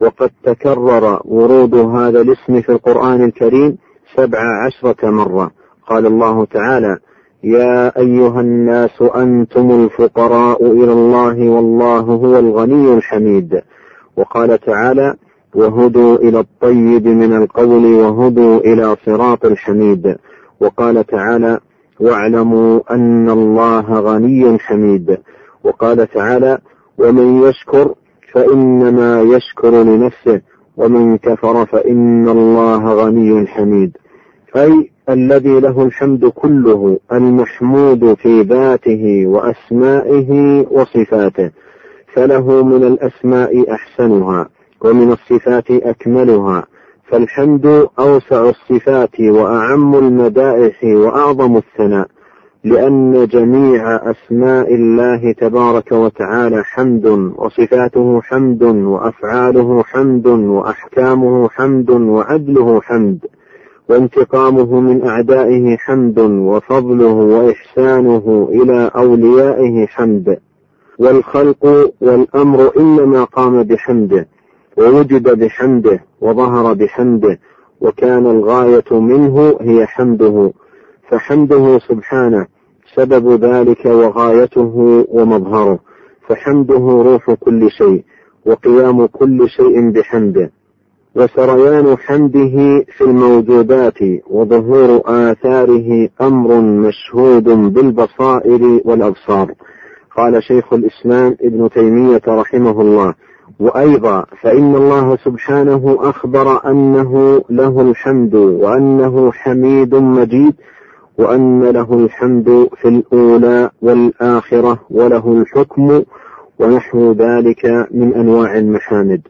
وقد تكرر ورود هذا الاسم في القرآن الكريم سبع عشرة مرة. قال الله تعالى يا أيها الناس أنتم الفقراء إلى الله والله هو الغني الحميد. وقال تعالى وهدوا إلى الطيب من القول وهدوا إلى صراط الحميد. وقال تعالى واعلموا أن الله غني حميد. وقال تعالى ومن يشكر فإنما يشكر لنفسه ومن كفر فإن الله غني حميد. أي الذي له الحمد كله المحمود في ذاته وأسمائه وصفاته فله من الأسماء أحسنها ومن الصفات أكملها فالحمد أوسع الصفات وأعم المدائح وأعظم الثناء. لأن جميع أسماء الله تبارك وتعالى حمد وصفاته حمد وأفعاله حمد وأحكامه حمد وعدله حمد وانتقامه من أعدائه حمد وفضله وإحسانه إلى أوليائه حمد. والخلق والأمر إنما قام بحمده ووجد بحمده وظهر بحمده وكان الغاية منه هي حمده. فحمده سبحانه سبب ذلك وغايته ومظهره. فحمده روح كل شيء وقيام كل شيء بحمده. وسريان حمده في الموجودات وظهور آثاره أمر مشهود بالبصائر والأبصار. قال شيخ الإسلام ابن تيمية رحمه الله وأيضا فإن الله سبحانه أخبر أنه له الحمد وأنه حميد مجيد وأن له الحمد في الأولى والآخرة وله الحكم ونحو ذلك من أنواع المحامد.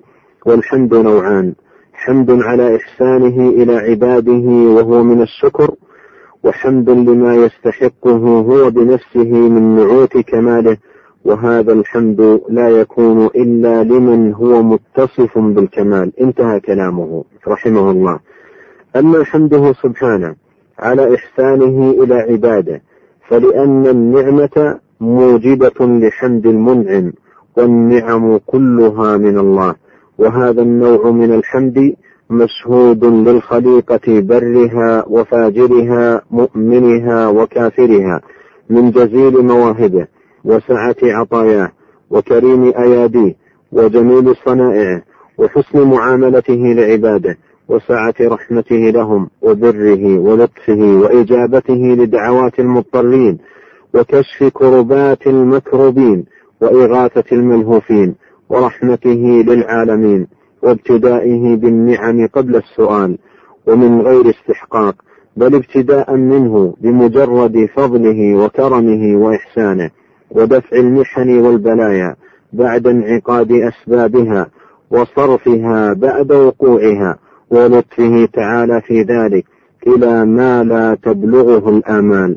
والحمد نوعان. حمد على إحسانه إلى عباده وهو من الشكر وحمد لما يستحقه هو بنفسه من نعوت كماله وهذا الحمد لا يكون إلا لمن هو متصف بالكمال. انتهى كلامه رحمه الله. أما حمده سبحانه على إحسانه إلى عباده فلأن النعمة موجبة لحمد المنعم والنعم كلها من الله وهذا النوع من الحمد مشهود للخليقة برها وفاجرها مؤمنها وكافرها من جزيل مواهبه وسعة عطاياه وكريم أياديه وجميل صنائعه وحسن معاملته لعباده وسعة رحمته لهم وبره ولطفه وإجابته لدعوات المضطرين وكشف كربات المكروبين وإغاثة الملهوفين ورحمته للعالمين وابتدائه بالنعم قبل السؤال ومن غير استحقاق بل ابتداء منه بمجرد فضله وكرمه وإحسانه ودفع المحن والبلايا بعد انعقاد أسبابها وصرفها بعد وقوعها ولطفه تعالى في ذلك إلى ما لا تبلغه الآمال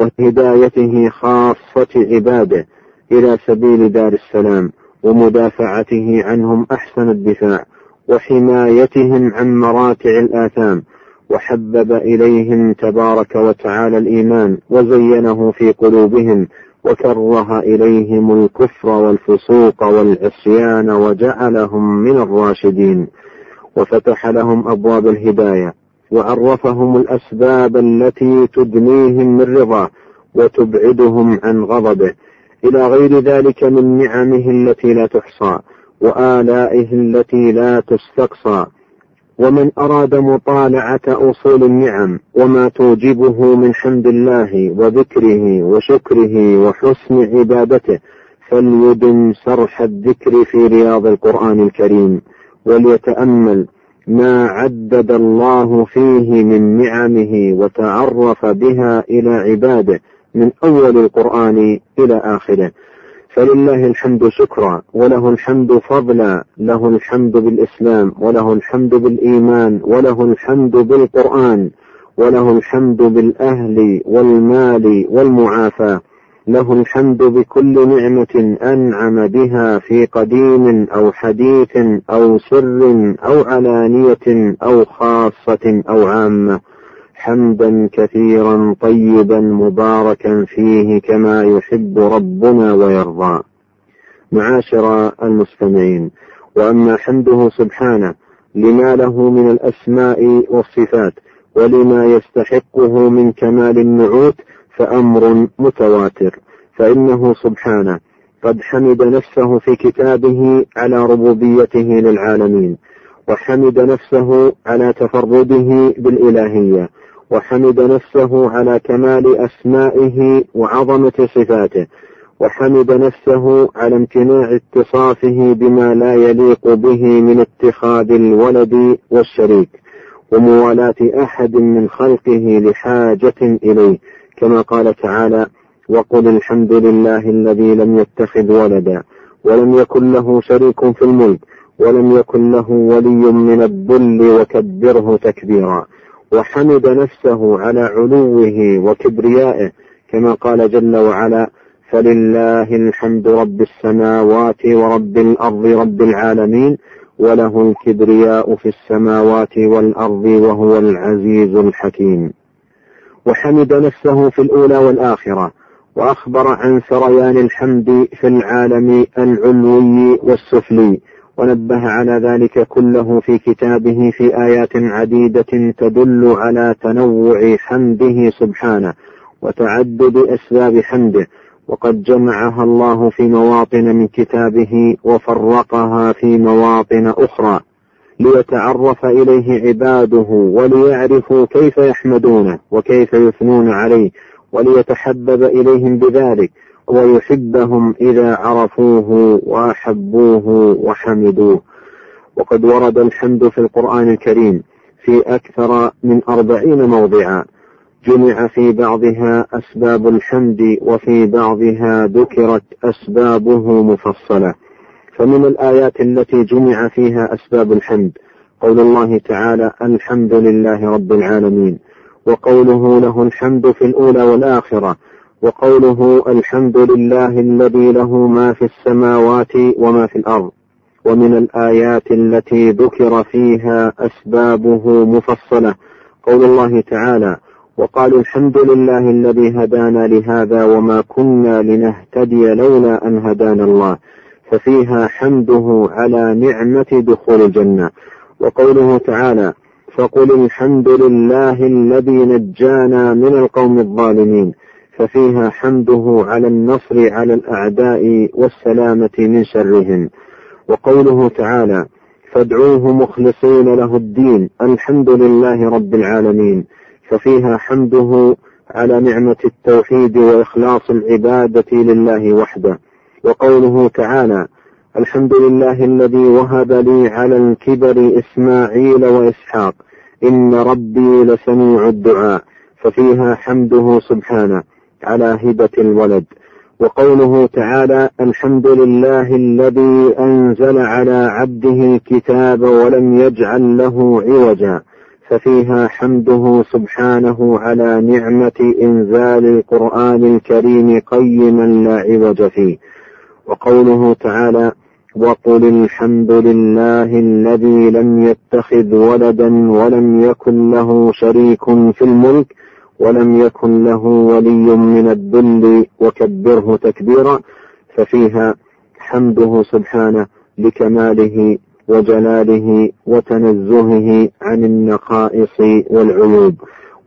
وهدايته خاصة عباده إلى سبيل دار السلام ومدافعته عنهم أحسن الدفاع وحمايتهم عن مراتع الآثام وحبب إليهم تبارك وتعالى الإيمان وزينه في قلوبهم وكره إليهم الكفر والفسوق والعصيان وجعلهم من الراشدين وفتح لهم أبواب الهداية وعرفهم الأسباب التي تدنيهم من رضاه وتبعدهم عن غضبه. إلى غير ذلك من نعمه التي لا تحصى وآلائه التي لا تستقصى. ومن أراد مطالعة أصول النعم وما توجبه من حمد الله وذكره وشكره وحسن عبادته فليدن سرح الذكر في رياض القرآن الكريم. وليتأمل ما عدد الله فيه من نعمه وتعرف بها إلى عباده من أول القرآن إلى آخره. فلله الحمد شكرا وله الحمد فضلا له الحمد بالإسلام وله الحمد بالإيمان وله الحمد بالقرآن وله الحمد بالأهل والمال والمعافاة له الحمد بكل نعمة أنعم بها في قديم أو حديث أو سر أو علانية أو خاصة أو عامة. حمدا كثيرا طيبا مباركا فيه كما يحب ربنا ويرضى. معاشر المستمعين وأما حمده سبحانه لما له من الأسماء والصفات ولما يستحقه من كمال النعوت فأمر متواتر. فإنه سبحانه قد حمد نفسه في كتابه على ربوبيته للعالمين وحمد نفسه على تفرده بالإلهية وحمد نفسه على كمال أسمائه وعظمة صفاته وحمد نفسه على امتناع اتصافه بما لا يليق به من اتخاذ الولد والشريك وموالاة أحد من خلقه لحاجة إليه. كما قال تعالى وقل الحمد لله الذي لم يتخذ ولدا ولم يكن له شريك في الملك ولم يكن له ولي من الذل وكبره تكبيرا وحمد نفسه على علوه وكبريائه كما قال جل وعلا فلله الحمد رب السماوات ورب الأرض رب العالمين وله الكبرياء في السماوات والارض وهو العزيز الحكيم وحمد نفسه في الأولى والآخرة وأخبر عن سريان الحمد في العالم العلوي والسفلي ونبه على ذلك كله في كتابه في آيات عديدة تدل على تنوع حمده سبحانه وتعدد أسباب حمده وقد جمعها الله في مواطن من كتابه وفرقها في مواطن أخرى. ليتعرف إليه عباده وليعرفوا كيف يحمدونه وكيف يثنون عليه وليتحبب إليهم بذلك ويحبهم إذا عرفوه وأحبوه وحمدوه. وقد ورد الحمد في القرآن الكريم في أكثر من أربعين موضعا. جمع في بعضها أسباب الحمد وفي بعضها ذكرت أسبابه مفصلة. فمن الآيات التي جمع فيها أسباب الحمد قول الله تعالى الحمد لله رب العالمين وقوله له الحمد في الأولى والآخرة وقوله الحمد لله الذي له ما في السماوات وما في الأرض. ومن الآيات التي ذكر فيها أسبابه مفصلة قول الله تعالى وقالوا الحمد لله الذي هدانا لهذا وما كنا لنهتدي لولا أن هدانا الله. ففيها حمده على نعمة دخول الجنة. وقوله تعالى فقل الحمد لله الذي نجانا من القوم الظالمين ففيها حمده على النصر على الأعداء والسلامة من شرهم. وقوله تعالى فادعوه مخلصين له الدين الحمد لله رب العالمين ففيها حمده على نعمة التوحيد وإخلاص العبادة لله وحده. وقوله تعالى الحمد لله الذي وهب لي على الكبر إسماعيل وإسحاق إن ربي لسميع الدعاء ففيها حمده سبحانه على هبة الولد. وقوله تعالى الحمد لله الذي أنزل على عبده الكتاب ولم يجعل له عوجا ففيها حمده سبحانه على نعمة إنزال القرآن الكريم قيما لا عوج فيه. وقوله تعالى وقل الحمد لله الذي لم يتخذ ولدا ولم يكن له شريك في الملك ولم يكن له ولي من الذل وكبره تكبيرا ففيها حمده سبحانه لكماله وجلاله وتنزهه عن النقائص والعيوب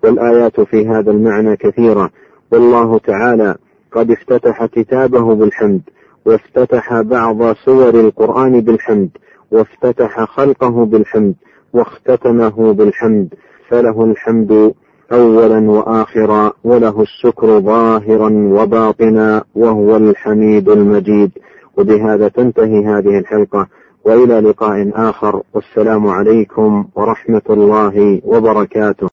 والايات في هذا المعنى كثيره والله تعالى قد افتتح كتابه بالحمد وافتتح بعض سور القرآن بالحمد وافتتح خلقه بالحمد واختتمه بالحمد فله الحمد أولا وآخرا وله الشكر ظاهرا وباطنا وهو الحميد المجيد. وبهذا تنتهي هذه الحلقة وإلى لقاء آخر والسلام عليكم ورحمة الله وبركاته.